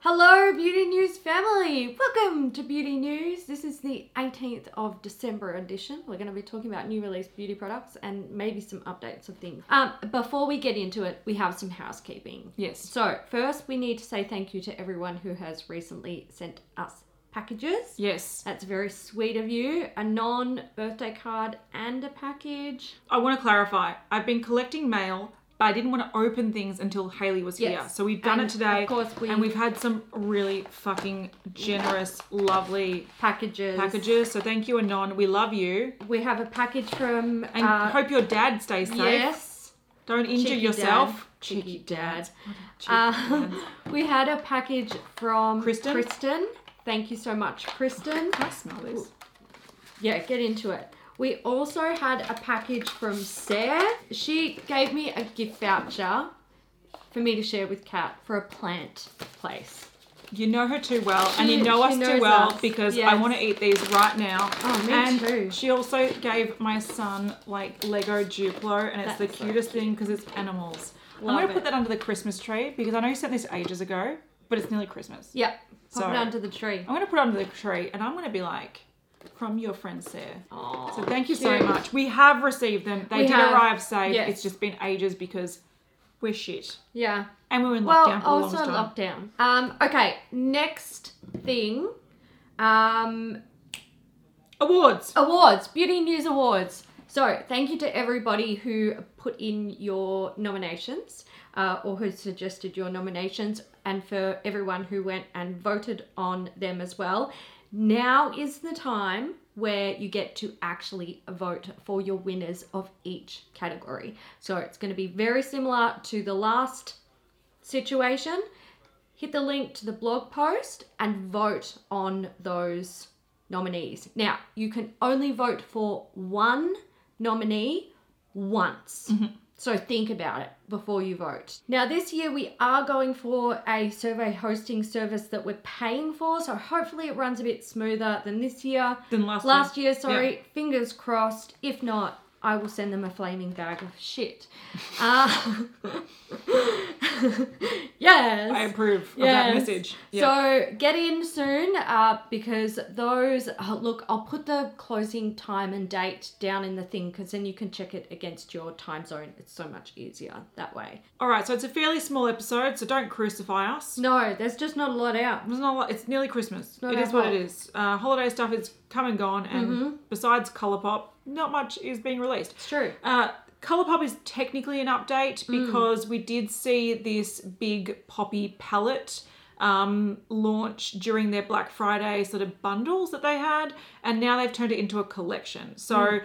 Hello, Beauty News family! Welcome to Beauty News. This is the 18th of December edition. We're going to be talking about new release beauty products and maybe some updates of things. Um, before we get into it, we have some housekeeping. Yes. So, first, we need to say thank you to everyone who has recently sent us packages. Yes. That's very sweet of you. A non birthday card and a package. I want to clarify. I've been collecting mail, but I didn't want to open things until Haley was here. Yes. So we've done And it today. of course we- And we've had some really fucking generous, lovely Packages. packages. So thank you, Anon. We love you. We have a package from. And uh, hope your dad stays safe. Yes. Don't injure Cheeky yourself. dad. Cheeky dad. Cheeky Um, dads. we had a package from Kristen? Kristen. Thank you so much, Kristen. Can I smell this? Yeah, get into it. We also had a package from Sarah. She gave me a gift voucher for me to share with Kat for a plant place. You know her too well, and She- you know she us too knows well us, because I yes. want to eat these right now. Oh, me and too. she also gave my son like Lego Duplo, and it's the That's so cutest thing because it's animals. I'm gonna it. put that under the Christmas tree because I know you sent this ages ago, but it's nearly Christmas. Yep. Pop So- it under the tree. I'm gonna put it under the tree, and I'm gonna be like, from your friend Sarah. Aw, So thank you so much. We have received them. They We did have. arrive safe. Yes. It's just been ages because we're shit. Yeah. And we were in Well, lockdown for the also longest time. lockdown. Um, okay, next thing. Um, Awards. awards, Beauty News Awards. So, thank you to everybody who put in your nominations uh, or who suggested your nominations, and for everyone who went and voted on them as well. Now is the time where you get to actually vote for your winners of each category. So, it's going to be very similar to the last situation. Hit the link to the blog post and vote on those nominees. Now, you can only vote for one nominee once. Mm-hmm. So think about it before you vote. Now, this year we are going for a survey hosting service that we're paying for, so hopefully it runs a bit smoother than this year. Than last Last year. year, sorry. Fingers crossed. If not, I will send them a flaming bag of shit. Uh, yes. I approve of that message. Yeah. So get in soon uh, because those, uh, look, I'll put the closing time and date down in the thing because then you can check it against your time zone. It's so much easier that way. All right, so it's a fairly small episode, so don't crucify us. No, there's just not a lot out. It's not. a lot- It's nearly Christmas. It's It what it is. Uh, holiday stuff is come and gone, and besides Colourpop, not much is being released. It's true. Uh, Colourpop is technically an update because we did see this big poppy palette um, launch during their Black Friday sort of bundles that they had, and now they've turned it into a collection. So the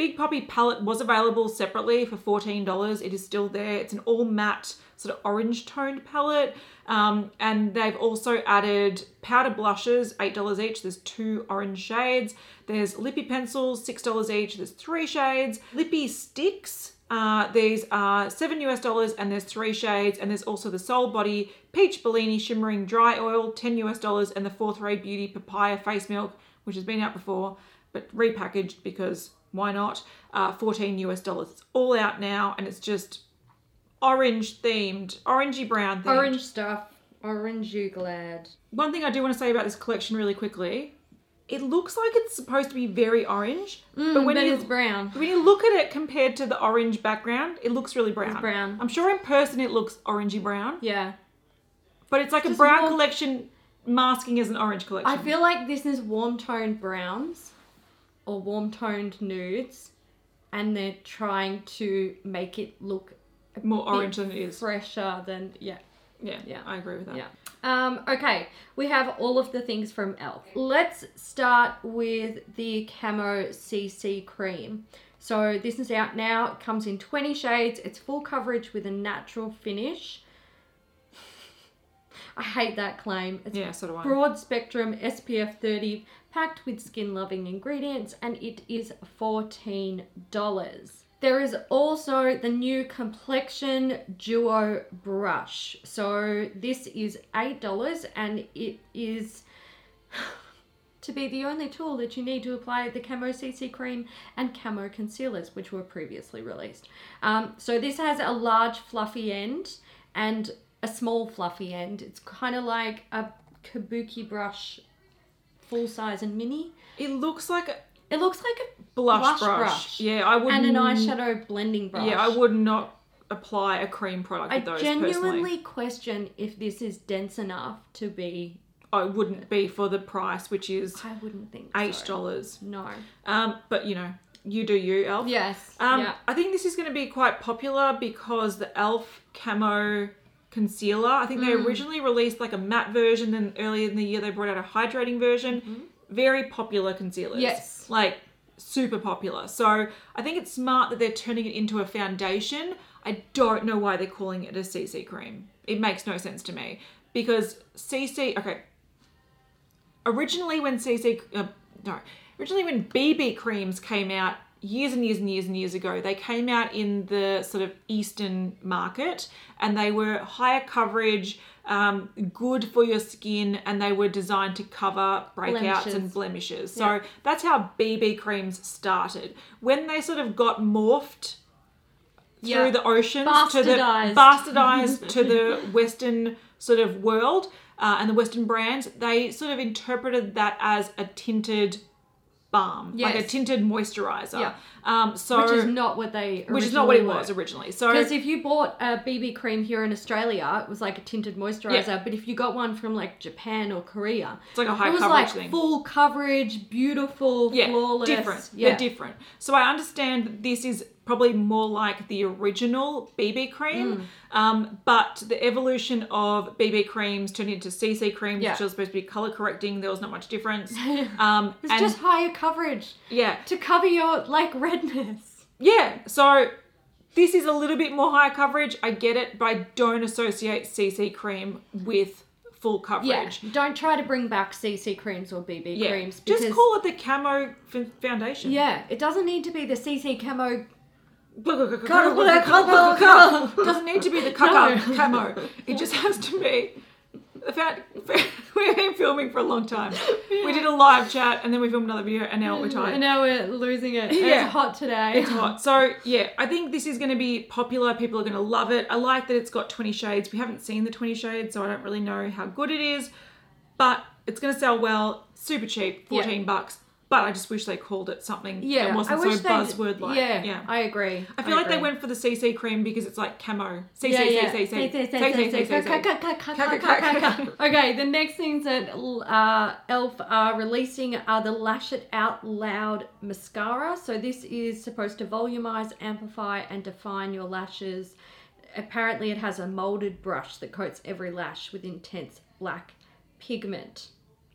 Big Poppy palette was available separately for $14. It is still there. It's an all matte sort of orange toned palette. Um, and they've also added powder blushes, $8 each. There's two orange shades. There's lippy pencils, $6 each. There's three shades. Lippy sticks. Uh, these are seven US dollars and there's three shades. And there's also the Sol Body Peach Bellini Shimmering Dry Oil, 10 US dollars, and the Fourth Ray Beauty Papaya Face Milk, which has been out before, but repackaged because why not? Uh, 14 US dollars. It's all out now and it's just orange themed, orangey brown themed. Orange stuff. Orange you glad. One thing I do want to say about this collection really quickly, it looks like it's supposed to be very orange, but when but you it's brown. when you look at it compared to the orange background, it looks really brown. It's brown. I'm sure in person it looks orangey brown, Yeah. but it's like a brown more- collection masking as an orange collection. I feel like this is warm toned browns or warm toned nudes, and they're trying to make it look more orange than it is. fresher than yeah. Yeah, Yeah. I agree with that. Yeah. Um, okay, we have all of the things from ELF. Let's start with the Camo CC cream. So this is out now. It comes in 20 shades. It's full coverage with a natural finish. I hate that claim. It's Yeah, so do I. broad spectrum SPF 30 packed with skin loving ingredients and it is $14. There is also the new complexion duo brush. So this is $8 and it is to be the only tool that you need to apply the Camo CC cream and Camo concealers, which were previously released. Um, so this has a large fluffy end and a small fluffy end. It's kind of like a kabuki brush, full size and mini. It looks like a It looks like a blush, Blush brush. brush. Yeah, I would and an eyeshadow blending brush. Yeah, I would not apply a cream product I with those I genuinely personally. question if this is dense enough to be. I wouldn't be for the price, which is I wouldn't think eight so. dollars. No. Um, but you know, you do you, Elf. Yes. Um, yeah. I think this is going to be quite popular because the Elf Camo concealer. I think they Mm. originally released like a matte version, then earlier in the year they brought out a hydrating version. Very popular concealers. Mm-hmm. Yes. Like super popular. So I think it's smart that they're turning it into a foundation. I don't know why they're calling it a CC cream. It makes no sense to me because CC. Okay. Originally, when CC uh, no, originally when BB creams came out years and years and years and years ago, they came out in the sort of Eastern market and they were higher coverage, um, good for your skin, and they were designed to cover breakouts and Blemishes. blemishes. So Yeah. that's how BB creams started. When they sort of got morphed through Yeah. the oceans to the Bastardized. bastardized to the Western sort of world uh, and the Western brands, they sort of interpreted that as a tinted balm, like a tinted moisturizer. Yeah. Um, so which is not what they. which is not what it was originally. So Because if you bought a BB cream here in Australia, it was like a tinted moisturizer. Yeah. But if you got one from like Japan or Korea, it's like a high it was coverage like thing. full coverage, beautiful, yeah, flawless. different. Yeah. They're different. So I understand that this is probably more like the original BB cream, Mm. um, but the evolution of BB creams turned into CC creams, Yeah. which was supposed to be color correcting. There was not much difference. Um, It's and just higher coverage yeah, to cover your like redness. yeah. So this is a little bit more high coverage. I get it, but I don't associate CC cream with full coverage. Yeah, don't try to bring back CC creams or BB Yeah, creams just call it the camo f- foundation. yeah, it doesn't need to be the CC camo. Doesn't need to be the No. camo. It just has to be. The fact we've been filming for a long time. We did a live chat and then we filmed another video and now we're tired. And now we're losing it. Yeah. It's hot today. It's hot. So yeah, I think this is going to be popular. People are going to love it. I like that it's got 20 shades. We haven't seen the 20 shades, so I don't really know how good it is. But it's going to sell well. Super cheap, 14 bucks. But I just wish they called it something. Yeah, it wasn't I wish so buzzword like. Yeah, yeah, I agree. I feel I like agree. they went for the CC cream because it's like camo. CC, yeah, yeah. CC, CC, CC, Okay, the next things that uh, Elf are releasing are the Lash It Out Loud mascara. So this is supposed to volumize, amplify, and define your lashes. Apparently, it has a molded brush that coats every lash with intense black pigment.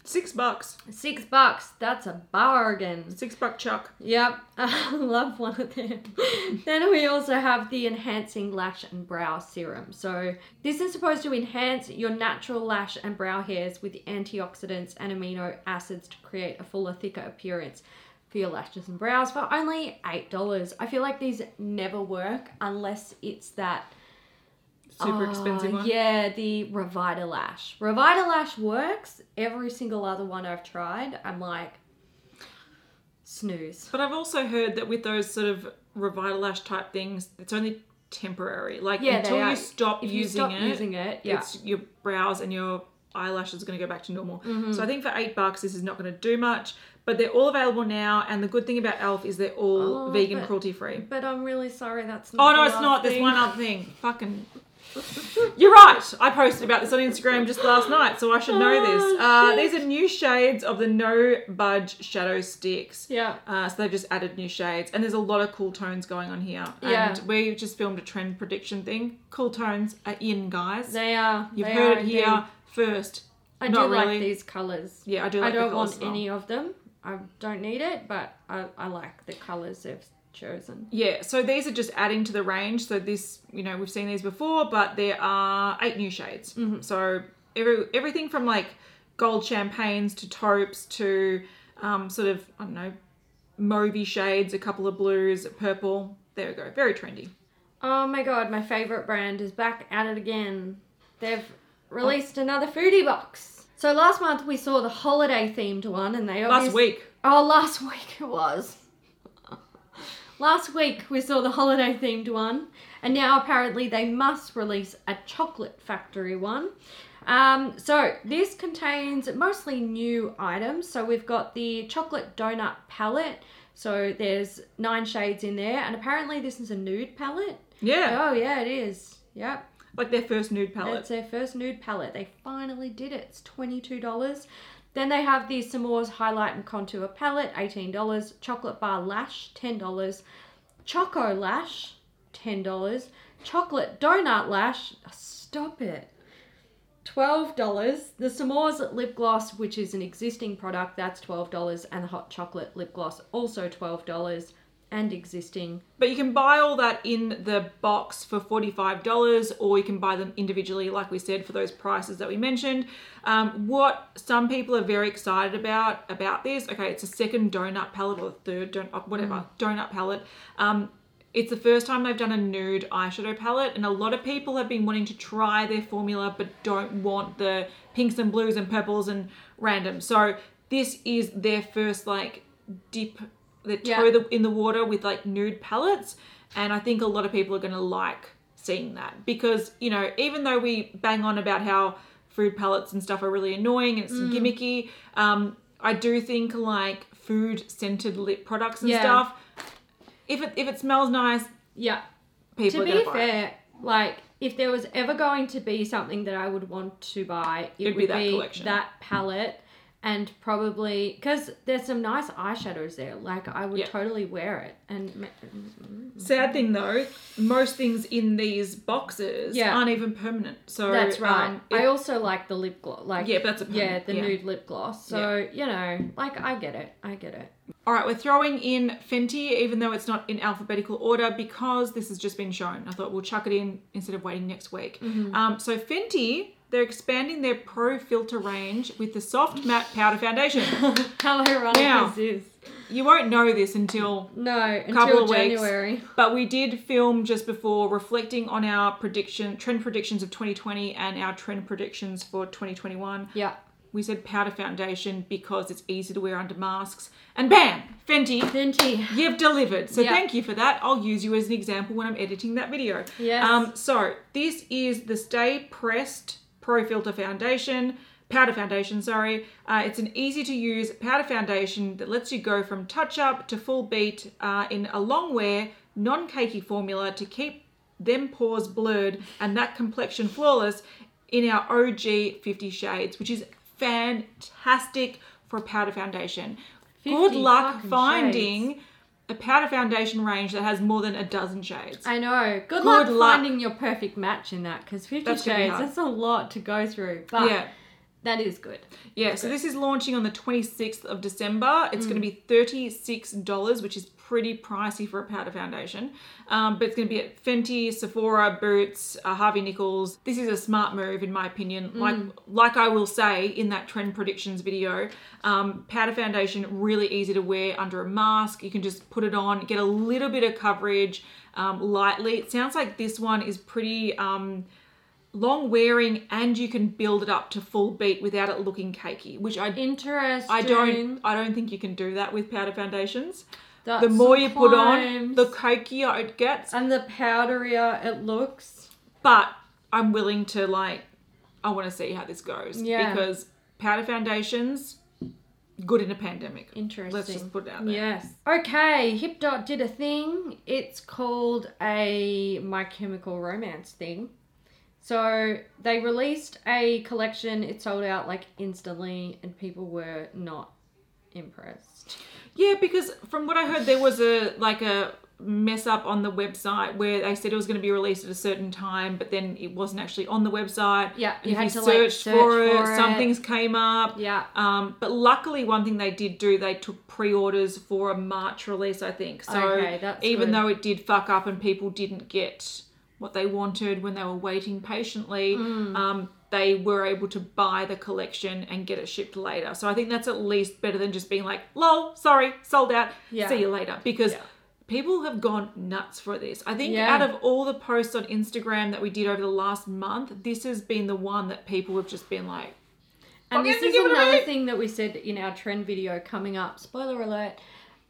Six bucks. Six bucks. That's a bargain. Six buck chuck. Yep, I love one of them. then we also have the Enhancing Lash and Brow Serum. So, this is supposed to enhance your natural lash and brow hairs with antioxidants and amino acids to create a fuller, thicker appearance for your lashes and brows for only $8. I feel like these never work unless it's that Super Oh, expensive one. Yeah, the Revitalash. Revitalash works. Every single other one I've tried, I'm like, snooze. But I've also heard that with those sort of Revitalash type things, it's only temporary. Like Yeah, until you stop If you using stop it, using it, yeah. it's your brows and your eyelashes are going to go back to normal. Mm-hmm. So I think for eight bucks, this is not going to do much. But they're all available now, and the good thing about Elf is they're all Oh, vegan, cruelty free. But I'm really sorry that's not. Oh no, it's not. There's one other thing. Fucking. You're right. I posted about this on Instagram just last night, so I should know this. Oh, Uh, shit. these are new shades of the No Budge Shadow Sticks. Yeah. Uh, so they've just added new shades, and there's a lot of cool tones going on here. Yeah. And we just filmed a trend prediction thing. Cool tones are in, guys. They are. You've they heard are it here indeed. first. I Not do really. like these colors. Yeah, I do I like the don't colours want as well. any of them. I don't need it, but I, I like the colors they've chosen. Yeah, so these are just adding to the range. So this, you know, we've seen these before, but there are eight new shades. Mm-hmm. So every everything from like gold champagnes to taupes to um, sort of I don't know, mauvey shades, a couple of blues, purple. There we go, very trendy. Oh my god, my favorite brand is back at it again. They've released another foodie box. So last month we saw the holiday themed one, and they Last week, Oh, last week it was. Last week we saw the holiday themed one, and now apparently they must release a chocolate factory one. Um, so this contains mostly new items. So we've got the chocolate donut palette. So there's nine shades in there, and apparently this is a nude palette. Yeah, Oh yeah, it is. Yep. like their first nude palette. It's their first nude palette. They finally did it. It's twenty-two dollars. Then they have the S'mores Highlight and Contour Palette, eighteen dollars. Chocolate Bar Lash, ten dollars. Choco Lash, ten dollars. Chocolate Donut Lash, stop it. Twelve dollars. The S'mores lip gloss, which is an existing product, that's twelve dollars, and the hot chocolate lip gloss, also twelve dollars, and existing. But you can buy all that in the box for $45, or you can buy them individually, like we said, for those prices that we mentioned. Um, what some people are very excited about about this, okay, it's a second donut palette or third donut, whatever, donut palette. Um, it's the first time they've done a nude eyeshadow palette, and a lot of people have been wanting to try their formula but don't want the pinks and blues and purples and random. So this is their first like dip their Yeah. toe the, in the water with like nude palettes, and I think a lot of people are going to like seeing that because you know even though we bang on about how food palettes and stuff are really annoying and it's Mm. gimmicky, um, I do think like food scented lip products and Yeah. stuff. If it if it smells nice, Yeah. people to are be going to it. fair, like if there was ever going to be something that I would want to buy, it It'd would be be that that, palette and probably because there's some nice eyeshadows there. Like I would Yeah. totally wear it and Sad thing though, most things in these boxes Yeah. aren't even permanent. So that's right. um, I also like the lip gloss. Like Yeah, but that's a yeah, the yeah. nude lip gloss. So you know, like I get it. I get it. All right, we're throwing in Fenty, even though it's not in alphabetical order, because this has just been shown. I thought we'll chuck it in instead of waiting next week. Um, so Fenty, they're expanding their Pro Filt'r range with the soft matte powder foundation. How ironic Now- is this? you won't know this until No, couple until of weeks. But we did film just before reflecting on our prediction, trend predictions of 2020 and our trend predictions for 2021. Yeah. We said powder foundation because it's easy to wear under masks. And bam, Fenty, Fenty. you've delivered. So Yeah. thank you for that. I'll use you as an example when I'm editing that video. Yes. Um, so this is the Stay Pressed Pro Filt'r Foundation. Powder foundation, sorry. Uh, it's an easy to use powder foundation that lets you go from touch up to full beat uh, in a long wear, non cakey formula to keep them pores blurred and that complexion flawless in our OG 50 shades, which is fantastic for a powder foundation. Good luck finding a powder foundation range that has more than a dozen shades. I know. Good, Good luck, luck. finding your perfect match in that because 50 That's shades, that's a lot to go through. But yeah. that is good. Yeah, so this is launching on the 26th of December. It's Mm. going to be $36, which is pretty pricey for a powder foundation. Um, but it's going to be at Fenty, Sephora, Boots, uh, Harvey Nichols. This is a smart move, in my opinion. Like, Mm. like I will say in that trend predictions video, um, powder foundation really easy to wear under a mask. You can just put it on, get a little bit of coverage um, lightly. It sounds like this one is pretty. Um, long wearing and you can build it up to full beat without it looking cakey which i Interesting. I don't. I don't think you can do that with powder foundations. That's the more you put on, the cakier it gets. and the powderier it looks. But I'm willing to like. I want to see how this goes Yeah. because powder foundations, good in a pandemic. Interesting. Let's just put it out there. Yes. Okay, Hipdot did a thing. It's called a My Chemical Romance thing. So they released a collection. It sold out like instantly, and people were not impressed. Yeah, because from what I heard, there was a like a mess up on the website where they said it was going to be released at a certain time, but then it wasn't actually on the website. Yeah, And you if had you to, like, searched search for, it, for some things came up. Yeah. Um, but luckily, one thing they did do, they took pre-orders for a March release, I think. So Okay, that's even good. though it did fuck up and people didn't get what they wanted when they were waiting patiently, Mm. um, they were able to buy the collection and get it shipped later. So I think that's at least better than just being like, "Lol, sorry, sold out. Yeah. See you later." Because Yeah. people have gone nuts for this. I think Yeah. out of all the posts on Instagram that we did over the last month, this has been the one that people have just been like, And this is give it a another thing that we said in our trend video coming up. Spoiler alert.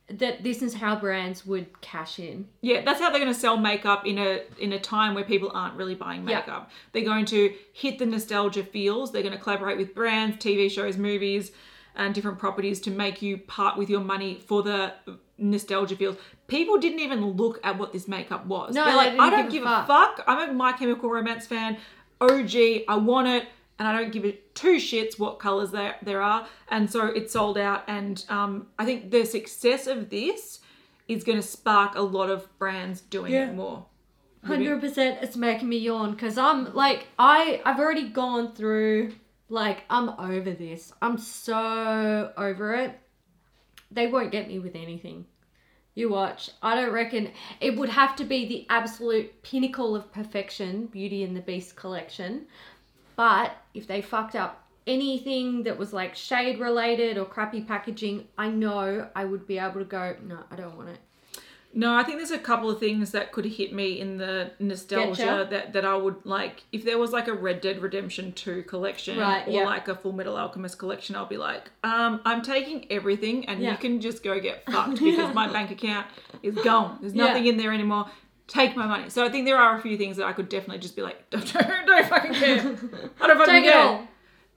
That this is how brands would cash in. Yeah, that's how they're going to sell makeup in a in a time where people aren't really buying makeup. They're going to hit the nostalgia feels. They're going to collaborate with brands, TV shows, movies, and different properties to make you part with your money for the nostalgia feels. People didn't even look at what this makeup was. No, They're they like, I don't give give a a fuck. I'm a My Chemical Romance fan. OG, I want it. And I don't give it two shits what colors there there are, and so it sold out. And um, I think the success of this is going to spark a lot of brands doing Yeah. it more. Hundred percent, it's making me yawn because I'm like I I've already gone through like I'm over this. I'm so over it. They won't get me with anything. You watch. I don't reckon it would have to be the absolute pinnacle of perfection, Beauty and the Beast collection. But if they fucked up anything that was like shade related or crappy packaging, I know I would be able to go, no, I don't want it. No, I think there's a couple of things that could hit me in the nostalgia Getcha? that, that I would like. If there was like a Red Dead Redemption 2 collection Right, or yeah. like a Full Metal Alchemist collection, I'll be like, um, I'm taking everything and Yeah. you can just go get fucked because my bank account is gone. There's Yeah. nothing in there anymore. Take my money. So I think there are a few things that I could definitely just be like, don't, don't fucking care. I don't fucking Take it all.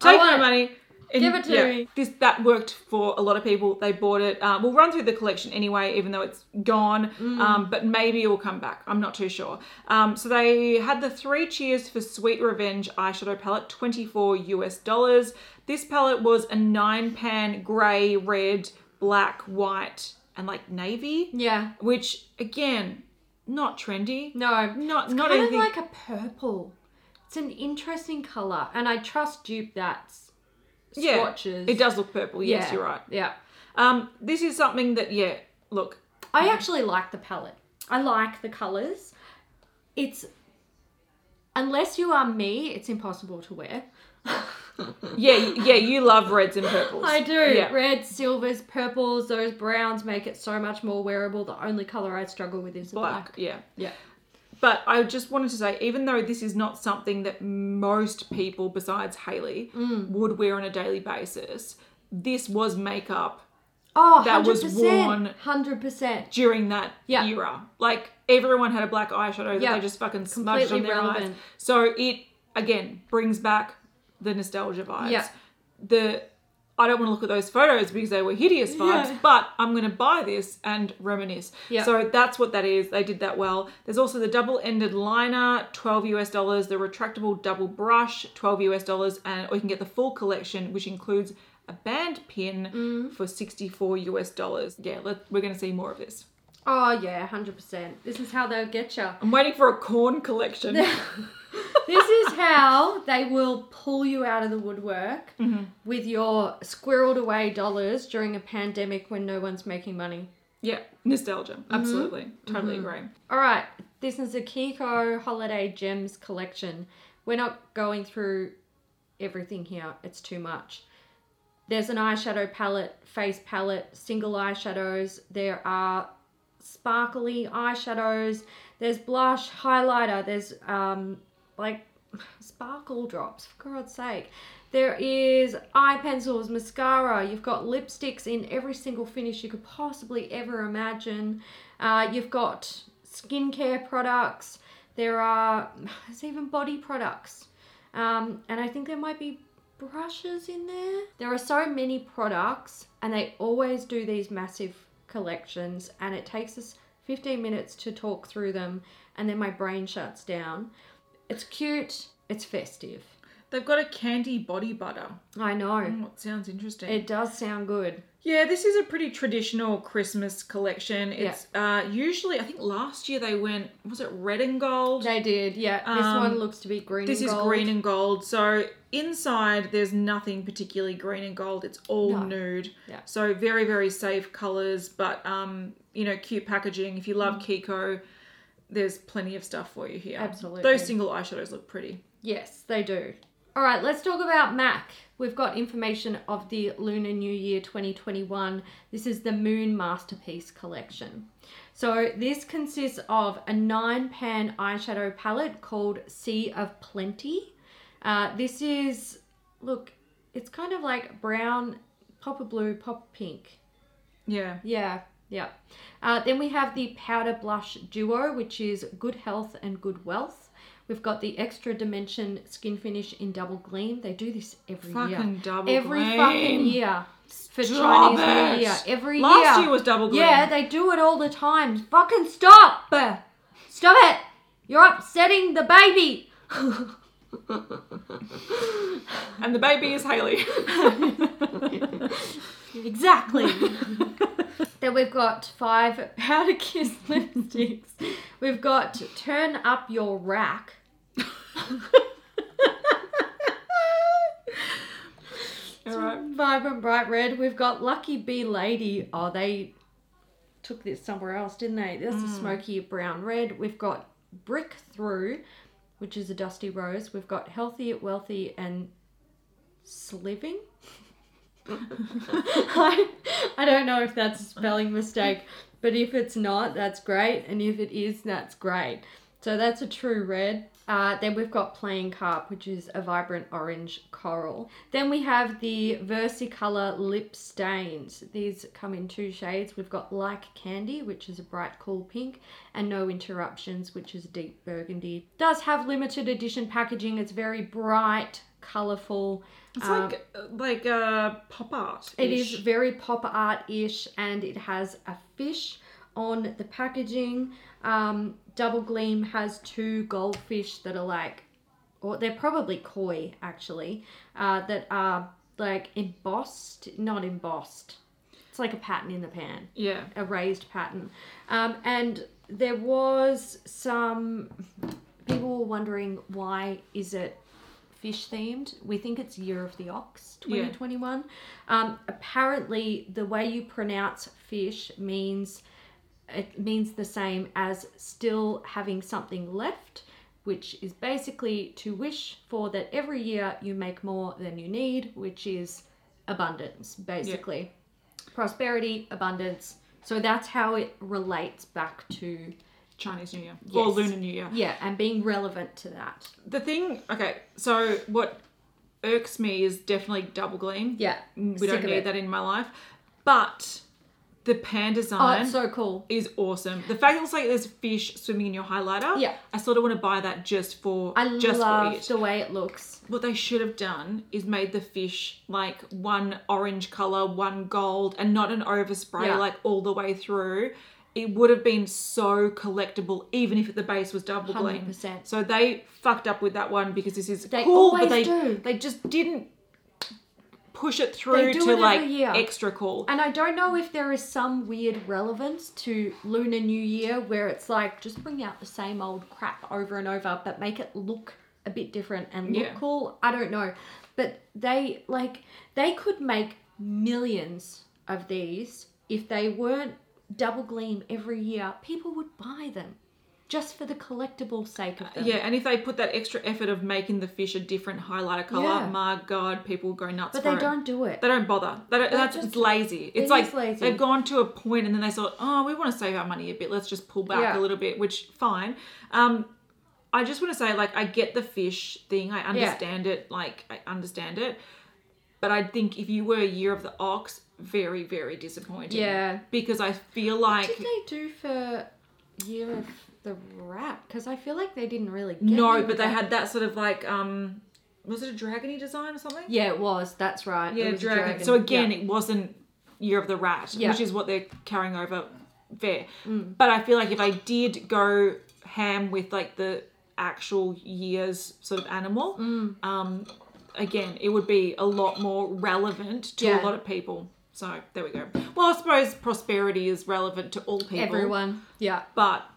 Take my it. money. And Give it to me. This that worked for a lot of people. They bought it. Uh, we'll run through the collection anyway, even though it's gone. Mm. Um, but maybe it will come back. I'm not too sure. Um, so they had the three cheers for Sweet Revenge eyeshadow palette, 24 US dollars. This palette was a nine pan grey, red, black, white, and like navy, Yeah. which again, not trendy. No, Not it's not kind anything. of like a purple. It's an interesting color, and I trust Dupe that's yeah, it does look purple. Yes, Yeah, you're right. Yeah, Um, this is something that yeah, look, I actually like the palette. I like the colors. It's unless you are me, it's impossible to wear. Yeah, yeah, you love reds and purples. I do. Yeah. Reds, silvers, purples, those browns make it so much more wearable. The only color I struggle with is black. black. Yeah. Yeah. But I just wanted to say, even though this is not something that most people besides Haley Mm. would wear on a daily basis, this was makeup Oh, That was 100%, worn- 100%. during that Yeah. era. Like everyone had a black eyeshadow that Yeah. they just fucking smudged on their eyes. So it again brings back the nostalgia vibes. Yeah. The I don't want to look at those photos because they were hideous vibes, Yeah. but I'm going to buy this and reminisce. Yeah. So that's what that is. They did that well. There's also the double-ended liner, 12 US dollars, the retractable double brush, 12 US dollars, and or you can get the full collection, which includes a band pin Mm. for 64 US dollars. Yeah, let, we're going to see more of this. Oh, yeah, 100%. This is how they'll get you. I'm waiting for a corn collection. this is how they will pull you out of the woodwork with your squirreled away dollars during a pandemic when no one's making money. yeah, nostalgia. Mm-hmm. Absolutely. Totally agree. All right, this is a Kiko Holiday Gems collection. We're not going through everything here, it's too much. There's an eyeshadow palette, face palette, single eyeshadows. There are sparkly eyeshadows. There's blush, highlighter. There's um like sparkle drops, for God's sake. There is eye pencils, mascara. You've got lipsticks in every single finish you could possibly ever imagine. Uh, you've got skincare products. There are there's even body products. Um, and I think there might be brushes in there. There are so many products, and they always do these massive collections, and it takes us 15 minutes to talk through them, and then my brain shuts down. It's cute, it's festive. They've got a candy body butter. I know. Oh, it sounds interesting. It does sound good. yeah, this is a pretty traditional Christmas collection. It's uh, usually, I think last year they went, was it red and gold? They did, yeah. This Um, one looks to be green. This is gold. green and gold. So inside, there's nothing particularly green and gold. It's all No. nude. Yeah. So very, very safe colors, but um, you know, cute packaging. If you love Kiko, there's plenty of stuff for you here. Mm. Absolutely. Those single eyeshadows look pretty. Yes, they do. All right, let's talk about MAC. We've got information of the Lunar New Year 2021. This is the Moon Masterpiece collection. So, this consists of a nine pan eyeshadow palette called Sea of Plenty. Uh, this is, look, it's kind of like brown, pop of blue, pop pink. Yeah. Yeah, Yeah. Uh, then we have the Powder Blush Duo, which is Good Health and Good Wealth. We've got the Extra Dimension Skin Finish in Double Gleam. They do this every year. Fucking double every gleam. fucking year for Stop Chinese New. Year. Every Last year. year was double gleam. Yeah, they do it all the time. Fucking stop! Stop it! You're upsetting the baby. And the baby is Haley. Exactly. then we've got five powder kiss lipsticks. We've got turn up your rack. Alright. Vibrant bright red. We've got lucky bee lady. Oh, they took this somewhere else, didn't they? That's a mm. smoky brown red. We've got brick through, which is a dusty rose. We've got healthy, wealthy, and sliving. I, I don't know if that's a spelling mistake, but if it's not, that's great, and if it is, that's great. So that's a true red. Uh, then we've got plain carp, which is a vibrant orange coral. Then we have the Versicolor lip stains. These come in two shades. We've got like candy, which is a bright cool pink, and no interruptions, which is deep burgundy. Does have limited edition packaging. It's very bright, colorful. It's Um, like like uh, pop art. it is very pop art ish and it has a fish on the packaging. Um, Double Gleam has two goldfish that are like, or they're probably koi actually, uh, that are like embossed, not embossed. It's like a pattern in the pan Yeah. a raised pattern. Um, and there was some people were wondering why is it fish themed? We think it's Year of the Ox 2021. Um, apparently, the way you pronounce fish means it means the same as still having something left. Which is basically to wish for that every year you make more than you need, which is abundance, basically prosperity, abundance. So that's how it relates back to Chinese New Year or Lunar New Year. yeah, and being relevant to that. The thing, okay, so what irks me is definitely double gleam. Yeah, we don't need it. that in my life. But the pan Oh, design it's so cool. is awesome. The fact that it's like there's fish swimming in your highlighter. Yeah. I sort of want to buy that just for I just love for it. the way it looks. what they should have done is made the fish like one orange color, one gold, and not an overspray Yeah. like all the way through. It would have been so collectible, even if the base was double gleam. 100%. So they fucked up with that one because this is They cool, but always they do. they just didn't push it through to it like extra cool. And I don't know if there is some weird relevance to Lunar New Year where it's like just bring out the same old crap over and over, but make it look a bit different and look Yeah. cool. I don't know. But they like they could make millions of these if they weren't double gleam every year. People would buy them just for the collectible sake of them. Yeah, and if they put that extra effort of making the fish a different highlighter color, Yeah. my god, people will go nuts But they it. don't do it. They don't bother. They don't, that's just- it's lazy. It's like lazy. they've gone to a point and then they thought, oh, we want to save our money a bit. Let's just pull back Yeah. a little bit, which fine. Um, I just want to say, like, I get the fish thing. I understand it. Like, I understand it. But I think if you were a year of the ox, very, very disappointing. Yeah. Because I feel like What did they do for Year of the Rat? Because I feel like they didn't really get no, but they that. had that sort of like um, was it a dragony design or something? Yeah, it was. That's right. Yeah, a dragon. So again, Yeah. it wasn't Year of the Rat, Yeah. Mm. which is what they're carrying over fair. But I feel like if I did go ham with like the actual year's sort of animal, Mm. um, again, it would be a lot more relevant to Yeah. a lot of people. So there we go. Well, I suppose prosperity is relevant to all people. everyone. Yeah. But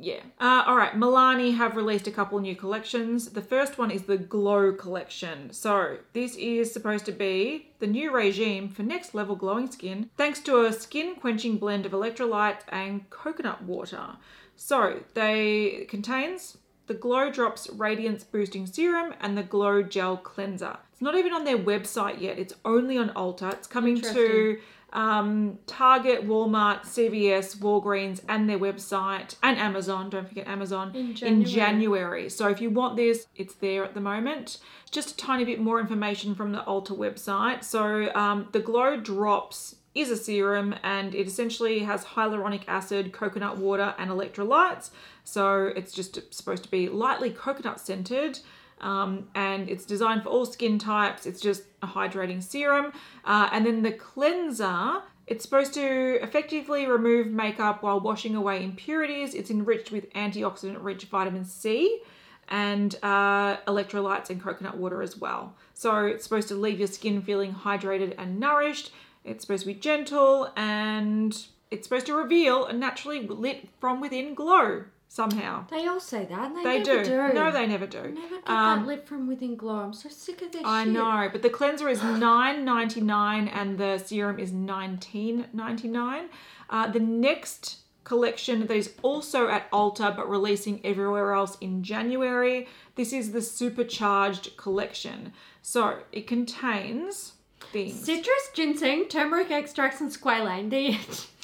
yeah. Uh, all right. Milani have released a couple new collections. The first one is the Glow collection. So this is supposed to be the new regime for next level glowing skin, thanks to a skin quenching blend of electrolytes and coconut water. So they contains the Glow Drops Radiance Boosting Serum and the Glow Gel Cleanser. It's not even on their website yet. It's only on Ulta. It's coming to um, Target, Walmart, CVS, Walgreens, and their website, and Amazon. Don't forget Amazon In in January. January. So if you want this, it's there at the moment. Just a tiny bit more information from the Ulta website. So um, the Glow Drops is a serum and it essentially has hyaluronic acid, coconut water, and electrolytes. So it's just supposed to be lightly coconut scented. Um, and it's designed for all skin types. It's just a hydrating serum. Uh, and then the cleanser, it's supposed to effectively remove makeup while washing away impurities. It's enriched with antioxidant rich vitamin C and uh, electrolytes and coconut water as well. So it's supposed to leave your skin feeling hydrated and nourished. It's supposed to be gentle and it's supposed to reveal a naturally lit from within glow somehow. They all say that, and they, They never do. do. No, they never do. never get Um, that lit from within glow. I'm so sick of this I shit. know, but the cleanser is nine ninety nine and the serum is nineteen ninety nine. Uh, the next collection that is also at Ulta but releasing everywhere else in January. This is the supercharged collection. So it contains things. Citrus, ginseng, turmeric extracts, and squalane. The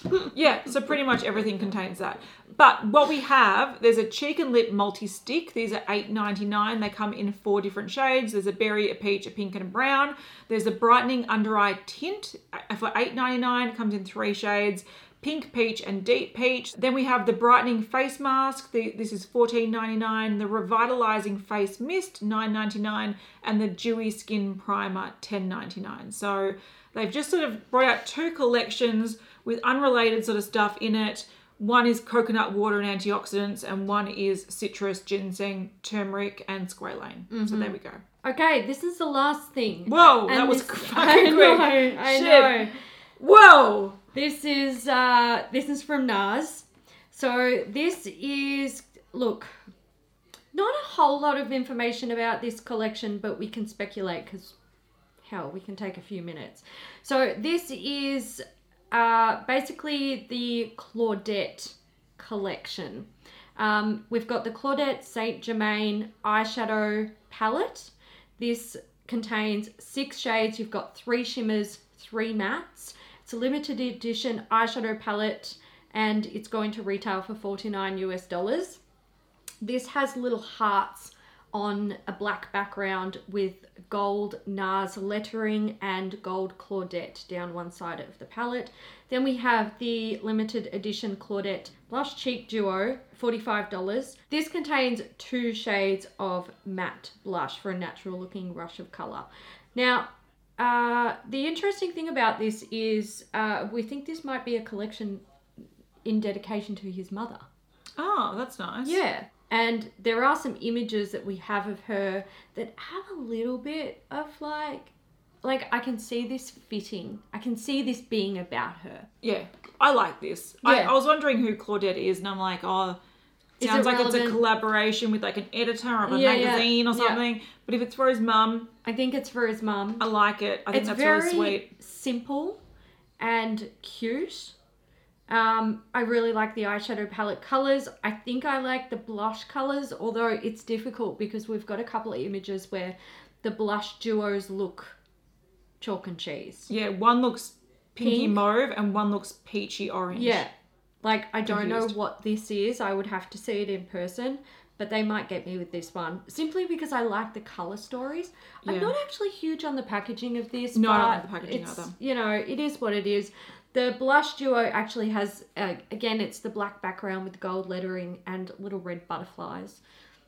Yeah, so pretty much everything contains that. But what we have, there's a cheek and lip multi stick. These are $8.99. They come in four different shades. There's a berry, a peach, a pink, and a brown. There's a brightening under eye tint uh, for $8.99. It comes in three shades pink, peach, and deep peach. Then we have the brightening face mask. The, this is $14.99. The revitalizing face mist, $9.99. And the dewy skin primer, $10.99. So they've just sort of brought out two collections with unrelated sort of stuff in it. One is coconut water and antioxidants, and one is citrus, ginseng, turmeric, and squalane. So mm-hmm. there we go. okay, this is the last thing. Whoa, that was this- fucking I quick. know, I Shit. know. Whoa! This is uh, this is from NARS. So this is look, not a whole lot of information about this collection, but we can speculate because hell, we can take a few minutes. So this is uh, basically the Claudette collection. Um, we've got the Claudette Saint Germain eyeshadow palette. This contains six shades. You've got three shimmers, three mattes. It's a limited edition eyeshadow palette, and it's going to retail for 49 US dollars. This has little hearts on a black background with gold NARS lettering and gold Claudette down one side of the palette. Then we have the limited edition Claudette Blush Cheek Duo, $45. This contains two shades of matte blush for a natural looking rush of colour. Now, uh, the interesting thing about this is uh, we think this might be a collection in dedication to his mother. Oh, that's nice. Yeah. And there are some images that we have of her that have a little bit of like like I can see this fitting. I can see this being about her. Yeah, I like this. I, Yeah. I was wondering who Claudette is, and I'm like, oh, Is sounds it like it's a collaboration with like an editor of a Yeah, yeah, magazine or yeah. something. But if it's for his mum, I think it's for his mum. I like it. I think It's that's very really sweet. simple and cute. Um, I really like the eyeshadow palette colors. I think I like the blush colors, although it's difficult because we've got a couple of images where the blush duos look chalk and cheese. Yeah, one looks pinky Pink. mauve and one looks peachy orange. Yeah. Like I don't know what this is. I would have to see it in person, but they might get me with this one simply because I like the color stories. I'm not actually huge on the packaging of this. No, I don't like the packaging it's, either. You know, it is what it is. The blush duo actually has uh, again, it's the black background with gold lettering and little red butterflies.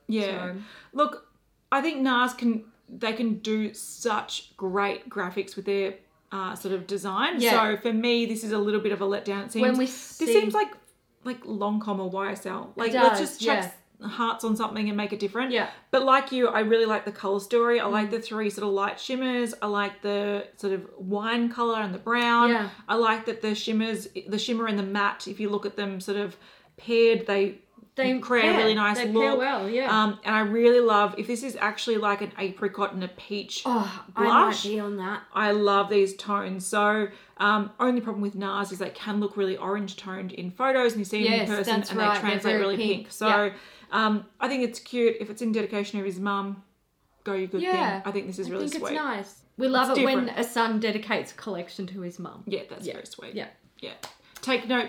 Yeah. So- Look, I think NARS can they can do such great graphics with their uh, sort of design. Yeah. So for me, this is a little bit of a letdown. It seems When we this seems like like Lancôme or YSL. Like does, let's just yeah. hearts on something and make it different. Yeah. But like you, I really like the color story. I Mm. like the three sort of light shimmers. I like the sort of wine color and the brown. Yeah. I like that the shimmers, the shimmer and the matte. If you look at them, sort of paired, they They create a really nice They look. pair well, yeah. Um, and I really love if this is actually like an apricot and a peach. Oh, I might blush. be on that. I love these tones. So, um, only problem with NARS is they can look really orange toned in photos, and you see them Yes, in person, and right. they translate really pink. pink. So, Yeah. um, I think it's cute. If it's in dedication of his mum, go your good Yeah. thing. I think this is I really think sweet. it's nice. We love It's it when a son dedicates a collection to his mum. Yeah, that's Yeah. very sweet. Yeah. yeah. Take note,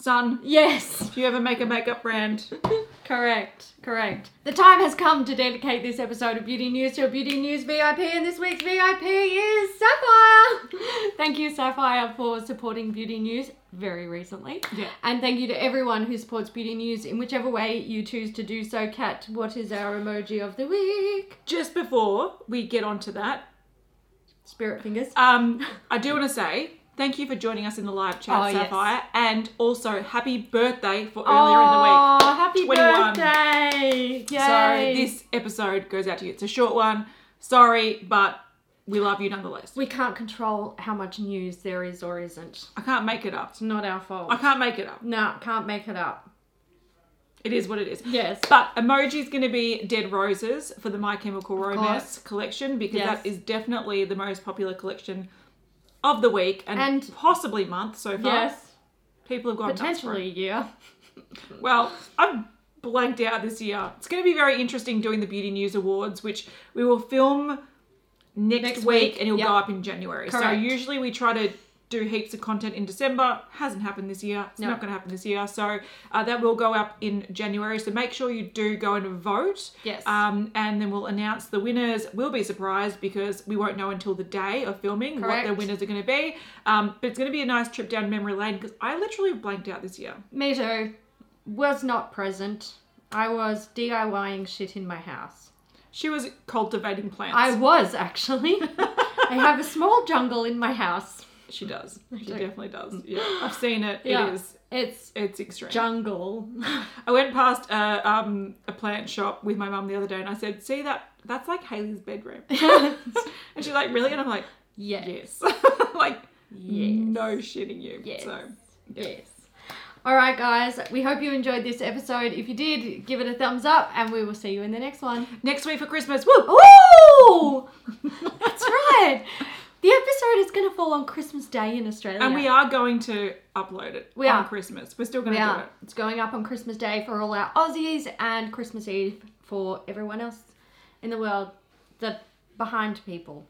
son. Yes. If you ever make a makeup brand, Correct, correct. The time has come to dedicate this episode of Beauty News to a Beauty News VIP, and this week's VIP is Sapphire. Thank you, Sapphire, for supporting Beauty News very recently. Yeah. And thank you to everyone who supports Beauty News in whichever way you choose to do so. Kat, what is our emoji of the week? Just before we get onto that, Spirit fingers. um, I do want to say thank you for joining us in the live chat, Oh, yes. Sapphire, and also happy birthday for earlier in the week. Oh, happy 21. birthday! So this episode goes out to you. It's a short one. Sorry, but we love you nonetheless. we can't control how much news there is or isn't. I can't make it up. It's not our fault. I can't make it up. No, can't make it up. It is what it is. Yes. But emoji is going to be Dead Roses for the My Chemical Romance collection because Yes. that is definitely the most popular collection of the week and, And- possibly month so far. Yes. People have gone nuts for it. Potentially, yeah. Well, I've blanked out this year. It's going to be very interesting doing the Beauty News Awards, which we will film next, Next week, week, and it'll yep. go up in January. So Correct. usually we try to do heaps of content in December. Hasn't happened this year. It's No. not going to happen this year. So uh, that will go up in January. So make sure you do go and vote. Yes. Um, and then we'll announce the winners. We'll be surprised because we won't know until the day of filming what the winners are going to be. Um, but it's going to be a nice trip down memory lane because I literally blanked out this year. Me too. Was not present. I was DIYing shit in my house. She was cultivating plants. I was actually. I have a small jungle in my house. She does. She do. definitely does. Yeah, I've seen it. Yeah. It is. It's It's extreme. jungle. I went past a um a plant shop with my mum the other day, and I said, "See that? That's like Haley's bedroom." and she's like, "Really?" And I'm like, yes. "Yes." like, Yes. no shitting you. Yes. So, yeah. Yes. All right, guys. We hope you enjoyed this episode. If you did, give it a thumbs up, and we will see you in the next one. Next week for Christmas. Woo! Ooh, that's right. The episode is going to fall on Christmas Day in Australia. And we are going to upload it We on are. Christmas. We're still going to do it. It's going up on Christmas Day for all our Aussies and Christmas Eve for everyone else in the world. The behind people.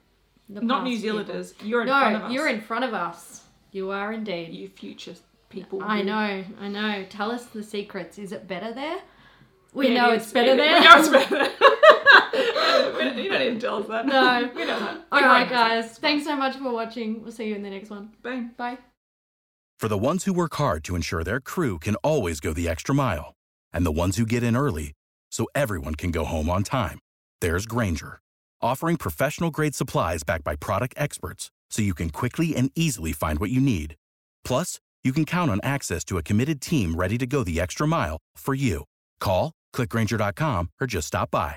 The Not New people. Zealanders. You're in front of No, us. you're in front of us. You are indeed. You future people. I know, I know. Tell us the secrets. Is it better there? We Yeah, know it it's is. better We there. know it's better. We don't- you don't need to tell us that. No. we don't All We right, guys. Thanks so much for watching. We'll see you in the next one. Bye. Bye. For the ones who work hard to ensure their crew can always go the extra mile, and the ones who get in early so everyone can go home on time, there's Grainger, offering professional grade supplies backed by product experts so you can quickly and easily find what you need. Plus, you can count on access to a committed team ready to go the extra mile for you. Call, clickgrainger.com, or just stop by.